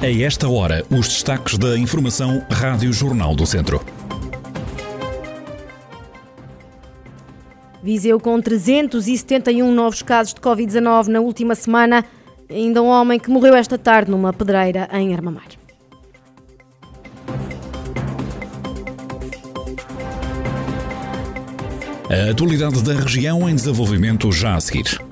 A esta hora, os destaques da Informação Rádio Jornal do Centro. Viseu com 371 novos casos de Covid-19 na última semana. Ainda um homem que morreu esta tarde numa pedreira em Armamar. A atualidade da região em desenvolvimento já a seguir.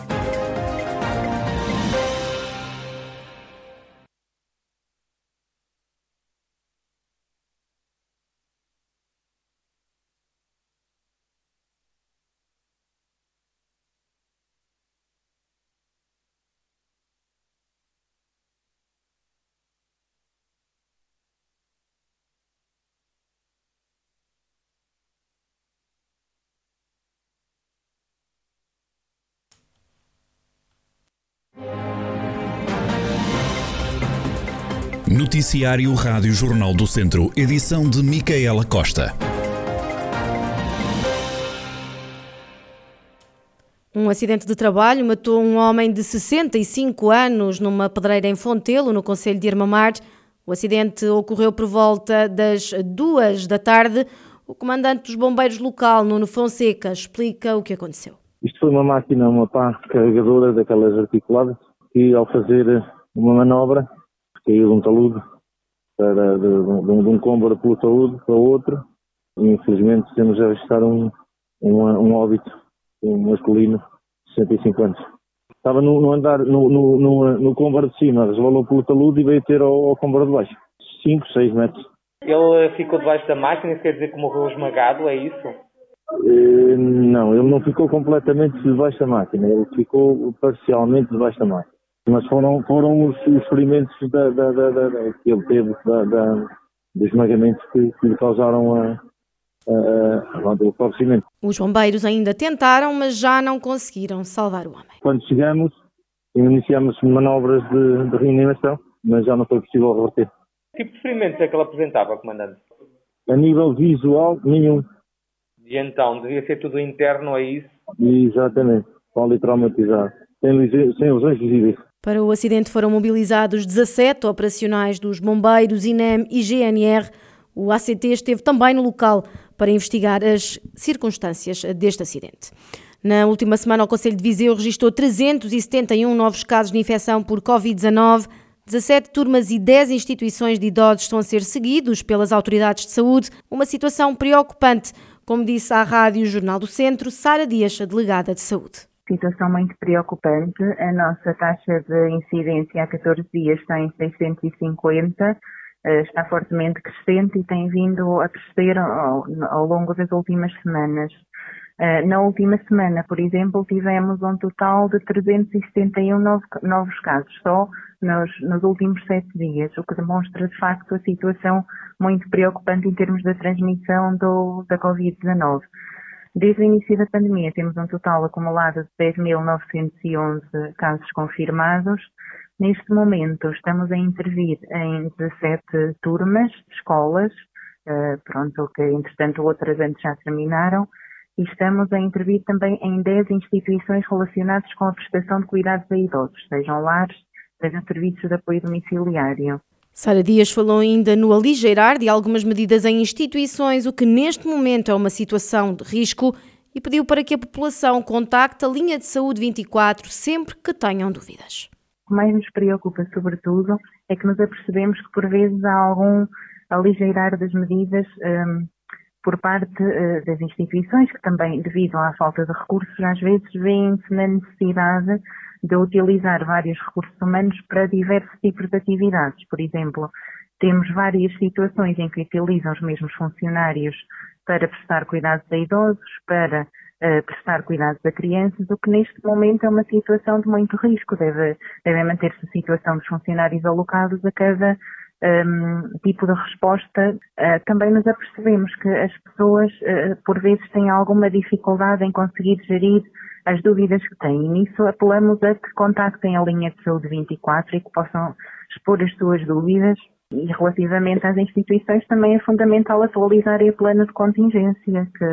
Noticiário Rádio Jornal do Centro, edição de Micaela Costa. Um acidente de trabalho matou um homem de 65 anos numa pedreira em Fontelo, no Conselho de Irmamar. O acidente ocorreu por volta das duas da tarde. O comandante dos bombeiros local, Nuno Fonseca, explica o que aconteceu. Isto foi uma máquina, uma pá carregadora daquelas articuladas, que ao fazer uma manobra caiu de um talude para, de, de, de um cômbaro pelo talude para outro e infelizmente temos a registrar um, um, um óbito, um masculino de 65 anos. Estava no, no andar, no, no, no, no de cima, resvalou pelo talude e veio ter ao, ao de baixo. 5, 6 metros. Ele ficou debaixo da máquina, isso quer dizer que morreu esmagado, é isso? Uh, não, ele não ficou completamente debaixo da máquina, ele ficou parcialmente debaixo da máquina mas foram, foram os, os ferimentos da, da, da, da, que ele teve, da, da, dos esmagamentos que, que lhe causaram a, a, a, o falecimento. Os bombeiros ainda tentaram, mas já não conseguiram salvar o homem. Quando chegamos, iniciamos manobras de, de reanimação, mas já não foi possível reverter. Que tipo de ferimentos é que ele apresentava, comandante? A nível visual, nenhum. E então, devia ser tudo interno, é isso? Exatamente, politraumatizado, sem, sem lesões visíveis. Para o acidente foram mobilizados 17 operacionais dos bombeiros, INEM e GNR. O ACT esteve também no local para investigar as circunstâncias deste acidente. Na última semana, o Conselho de Viseu registrou 371 novos casos de infecção por Covid-19. 17 turmas e 10 instituições de idosos estão a ser seguidos pelas autoridades de saúde. Uma situação preocupante, como disse à Rádio Jornal do Centro, Sara Dias, a delegada de saúde situação muito preocupante. A nossa taxa de incidência há 14 dias está em 650, eh, está fortemente crescente e tem vindo a crescer ao, longo das últimas semanas. Eh, na última semana, por exemplo, tivemos um total de 371 novos casos, só nos, nos últimos sete dias, o que demonstra de facto a situação muito preocupante em termos da transmissão do, da Covid-19. Desde o início da pandemia temos um total acumulado de 10.911 casos confirmados. Neste momento estamos a intervir em 17 turmas, escolas, uh, pronto, que entretanto outras antes já terminaram, e estamos a intervir também em 10 instituições relacionadas com a prestação de cuidados a idosos, sejam lares, sejam serviços de apoio domiciliário. Sara Dias falou ainda no aligeirar de algumas medidas em instituições, o que neste momento é uma situação de risco, e pediu para que a população contacte a linha de saúde 24 sempre que tenham dúvidas. O que mais nos preocupa, sobretudo, é que nos apercebemos que por vezes há algum aligeirar das medidas um, por parte uh, das instituições, que também, devido à falta de recursos, às vezes veem-se na necessidade de utilizar vários recursos humanos para diversos tipos de atividades. Por exemplo, temos várias situações em que utilizam os mesmos funcionários para prestar cuidados a idosos, para uh, prestar cuidados a crianças, o que neste momento é uma situação de muito risco. Deve, deve manter-se a situação dos funcionários alocados a cada um, tipo de resposta. Uh, também nos apercebemos que as pessoas, uh, por vezes, têm alguma dificuldade em conseguir gerir as dúvidas que têm. E nisso apelamos a que contactem a linha de saúde 24 e que possam expor as suas dúvidas. E relativamente às instituições também é fundamental atualizar o plano de contingência, que,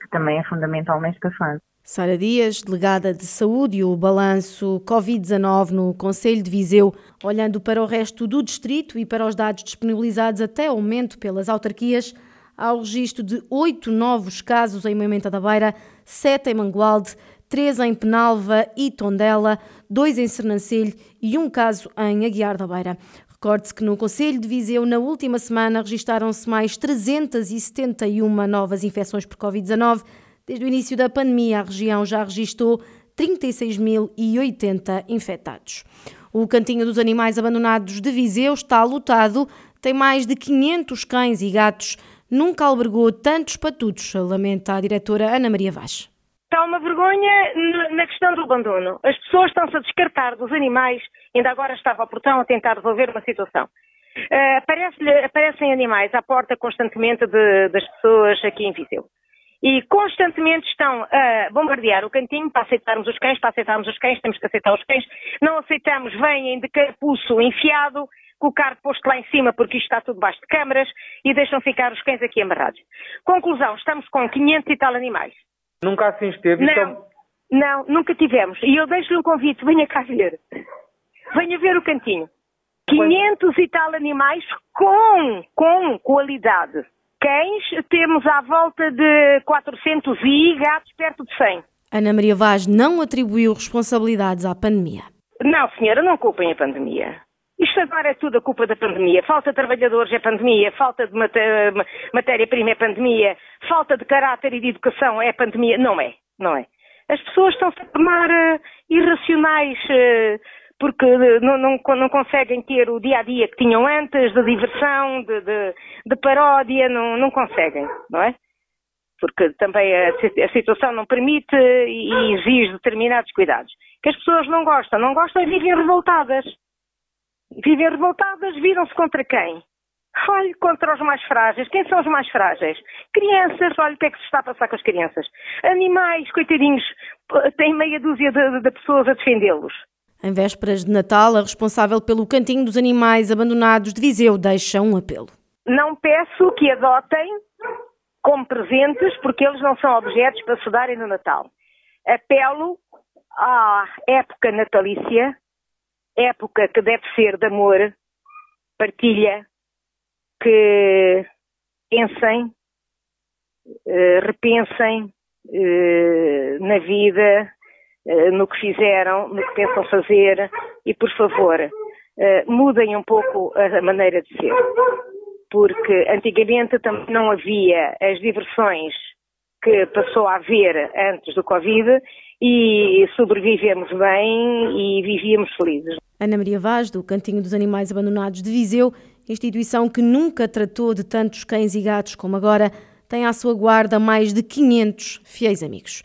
que também é fundamental nesta fase. Sara Dias, delegada de saúde e o balanço Covid-19 no Conselho de Viseu, olhando para o resto do distrito e para os dados disponibilizados até ao momento pelas autarquias, há o registro de oito novos casos em Moimenta da Beira, sete em Mangualde, três em Penalva e Tondela, dois em Sernancelho e um caso em Aguiar da Beira. Recorde-se que no Conselho de Viseu, na última semana, registaram-se mais 371 novas infecções por Covid-19. Desde o início da pandemia, a região já registrou 36.080 infectados. O Cantinho dos Animais Abandonados de Viseu está lotado, tem mais de 500 cães e gatos. Nunca albergou tantos patutos, lamenta a diretora Ana Maria Vaz. Está uma vergonha na questão do abandono. As pessoas estão-se a descartar dos animais. Ainda agora estava ao portão a tentar resolver uma situação. Uh, aparecem animais à porta constantemente de, das pessoas aqui em Viseu. E constantemente estão a bombardear o cantinho para aceitarmos os cães, para aceitarmos os cães, temos que aceitar os cães. Não aceitamos, vêm de carapuço enfiado, com o carro posto lá em cima porque isto está tudo debaixo de câmaras e deixam ficar os cães aqui amarrados. Conclusão, estamos com 500 e tal animais. Nunca assim esteve? Não, então... não, nunca tivemos. E eu deixo-lhe um convite, venha cá ver. Venha ver o cantinho. 500 e tal animais com, com qualidade. Cães temos à volta de 400 e gatos perto de 100. Ana Maria Vaz não atribuiu responsabilidades à pandemia. Não, senhora, não culpem a pandemia. Isto agora é tudo a culpa da pandemia. Falta de trabalhadores é pandemia, falta de matéria-prima é pandemia, falta de caráter e de educação é pandemia. Não é, não é. As pessoas estão-se a tornar uh, irracionais uh, porque não, não, não, conseguem ter o dia a dia que tinham antes, de diversão, de, de, de paródia, não, não conseguem, não é? Porque também a, a situação não permite e exige determinados cuidados. Que as pessoas não gostam, não gostam e vivem revoltadas vivem revoltadas, viram-se contra quem? Olhe, contra os mais frágeis. Quem são os mais frágeis? Crianças, olha o que é que se está a passar com as crianças. Animais, coitadinhos, tem meia dúzia de, de pessoas a defendê-los. Em vésperas de Natal, a responsável pelo Cantinho dos Animais Abandonados de Viseu deixa um apelo. Não peço que adotem como presentes, porque eles não são objetos para se darem no Natal. Apelo à época natalícia época que deve ser de amor, partilha, que pensem, uh, repensem uh, na vida, no que fizeram, no que pensam fazer e, por favor, mudem um pouco a maneira de ser. Porque antigamente também não havia as diversões que passou a haver antes do Covid e sobrevivemos bem e vivíamos felizes. Ana Maria Vaz, do Cantinho dos Animais Abandonados de Viseu, instituição que nunca tratou de tantos cães e gatos como agora, tem à sua guarda mais de 500 fiéis amigos.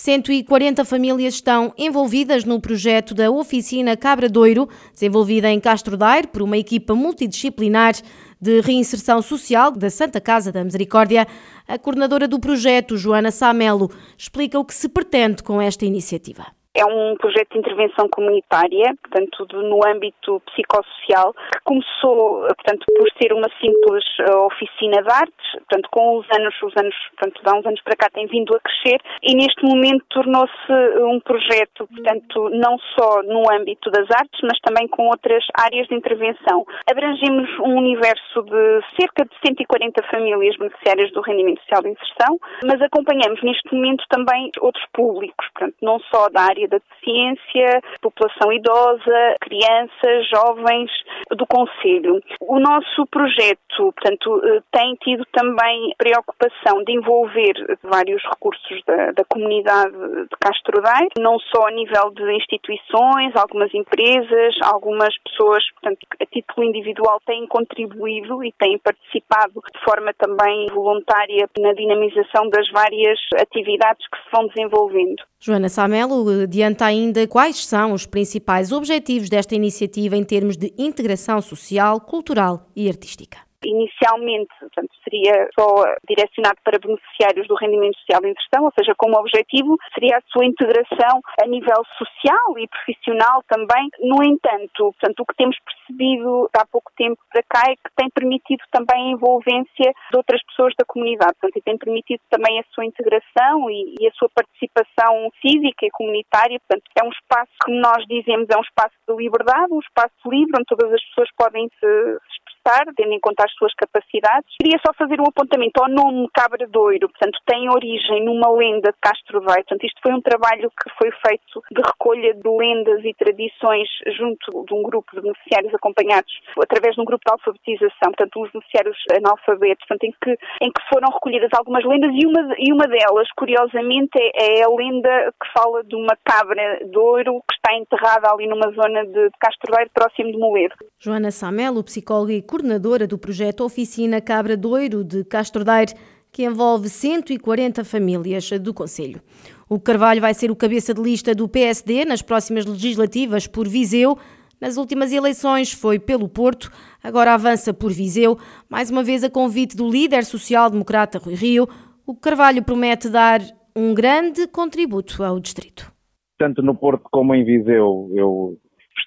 140 famílias estão envolvidas no projeto da Oficina Cabra Doiro, desenvolvida em Castro Daire por uma equipa multidisciplinar de reinserção social da Santa Casa da Misericórdia. A coordenadora do projeto, Joana Samelo, explica o que se pretende com esta iniciativa. É um projeto de intervenção comunitária, portanto, no âmbito psicossocial, que começou, portanto, por ser uma simples eh, oficina de artes, portanto, com os anos, os anos, portanto, há uns anos para cá tem vindo a crescer e neste momento tornou-se um projeto, portanto, não só no âmbito das artes, mas também com outras áreas de intervenção. Abrangemos um universo de cerca de 140 famílias beneficiárias do rendimento social de inserção, mas acompanhamos neste momento também outros públicos, portanto, não só da área área da deficiência, população idosa, crianças, jovens do Conselho. O nosso projeto, portanto, eh, tem tido também preocupação de envolver vários recursos da, da comunidade de Castro Daire, não só a nível de instituições, algumas empresas, algumas pessoas, portanto, a título individual têm contribuído e têm participado de forma também voluntária na dinamização das várias atividades que se vão desenvolvendo. Joana Samelo adianta ainda quais são os principais objetivos desta iniciativa em termos de integração social, cultural e artística. Inicialmente, portanto, seria só direcionado para beneficiários do rendimento social de inserção, ou seja, como objetivo seria a sua integração a nível social e profissional também. No entanto, portanto, o que temos percebido há pouco tempo para cá é que tem permitido também a envolvência de outras pessoas da comunidade, portanto, e tem permitido também a sua integração e, e a sua participação cívica e comunitária. Portanto, é um espaço que nós dizemos é um espaço de liberdade, um espaço livre onde todas as pessoas podem se expressar, tendo em conta as suas capacidades. Queria só fazer um apontamento ao nome Cabra Doiro, portanto, tem origem numa lenda de Castro Daire. Portanto, isto foi um trabalho que foi feito de recolha de lendas e tradições junto de um grupo de beneficiários acompanhados através de um grupo de alfabetização, portanto, uns beneficiários analfabetos, portanto, em que, em que foram recolhidas algumas lendas e uma, e uma delas, curiosamente, é, é a lenda que fala de uma cabra de ouro que está enterrada ali numa zona de, de Castro Daire, próximo de Moledo. Joana Samelo, psicóloga e coordenadora do projeto Oficina Cabra Doiro de Castro Daire, que envolve 140 famílias do Conselho. O Carvalho vai ser o cabeça de lista do PSD nas próximas legislativas por Viseu. Nas últimas eleições foi pelo Porto, agora avança por Viseu, mais uma vez a convite do líder social-democrata Rui Rio. O Carvalho promete dar um grande contributo ao distrito. Tanto no Porto como em Viseu eu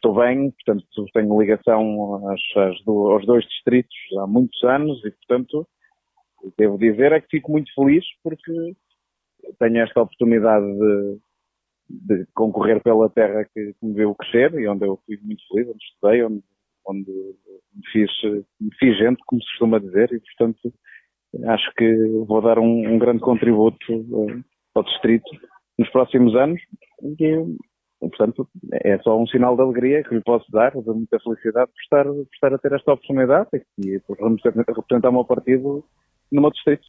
estou bem, portanto tenho ligação às, às do, aos dois distritos há muitos anos e, portanto, devo dizer é que fico muito feliz porque tenho esta oportunidade de, de concorrer pela terra que, que, me viu crescer e onde eu fui muito feliz, onde estudei, onde, onde me, fiz, me fiz gente, como se costuma dizer, e portanto acho que vou dar um, um grande contributo uh, ao distrito nos próximos anos e Portanto, é só um sinal de alegria que lhe posso dar, de muita felicidade por estar, por estar a ter esta oportunidade e por representar o meu partido no meu distrito.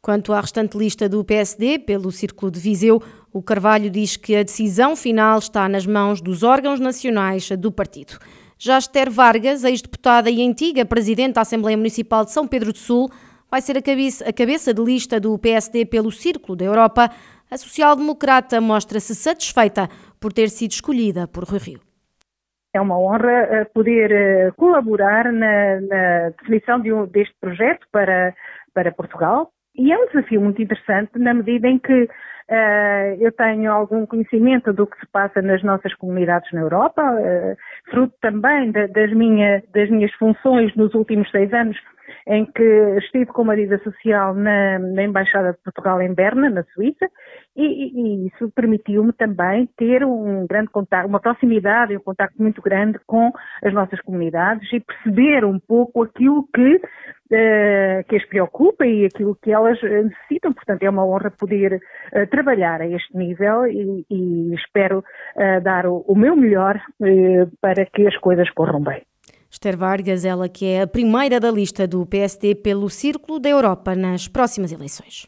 Quanto à restante lista do PSD, pelo Círculo de Viseu, o Carvalho diz que a decisão final está nas mãos dos órgãos nacionais do partido. Já Esther Vargas, ex-deputada e antiga presidente da Assembleia Municipal de São Pedro do Sul, vai ser a cabeça, a cabeça de lista do PSD pelo Círculo da Europa. A social-democrata mostra-se satisfeita por ter sido escolhida por Rui Rio. É uma honra eh, poder eh, colaborar na, na definição de um, deste projeto para, para Portugal. E é um desafio muito interessante na medida em que Uh, eu tenho algum conhecimento do que se passa nas nossas comunidades na Europa, uh, fruto também de, das, minha, das minhas funções nos últimos seis anos, em que estive com uma vida social na, na Embaixada de Portugal em Berna, na Suíça, e, e isso permitiu-me também ter um grande contato, uma proximidade e um contato muito grande com as nossas comunidades e perceber um pouco aquilo que uh, que as preocupa e aquilo que elas eh, necessitam. Portanto, é uma honra poder uh, trabalhar a este nível e, e espero uh, dar o, o, meu melhor para que as coisas corram bem. Esther Vargas, ela que é a primeira da lista do PSD pelo Círculo da Europa nas próximas eleições.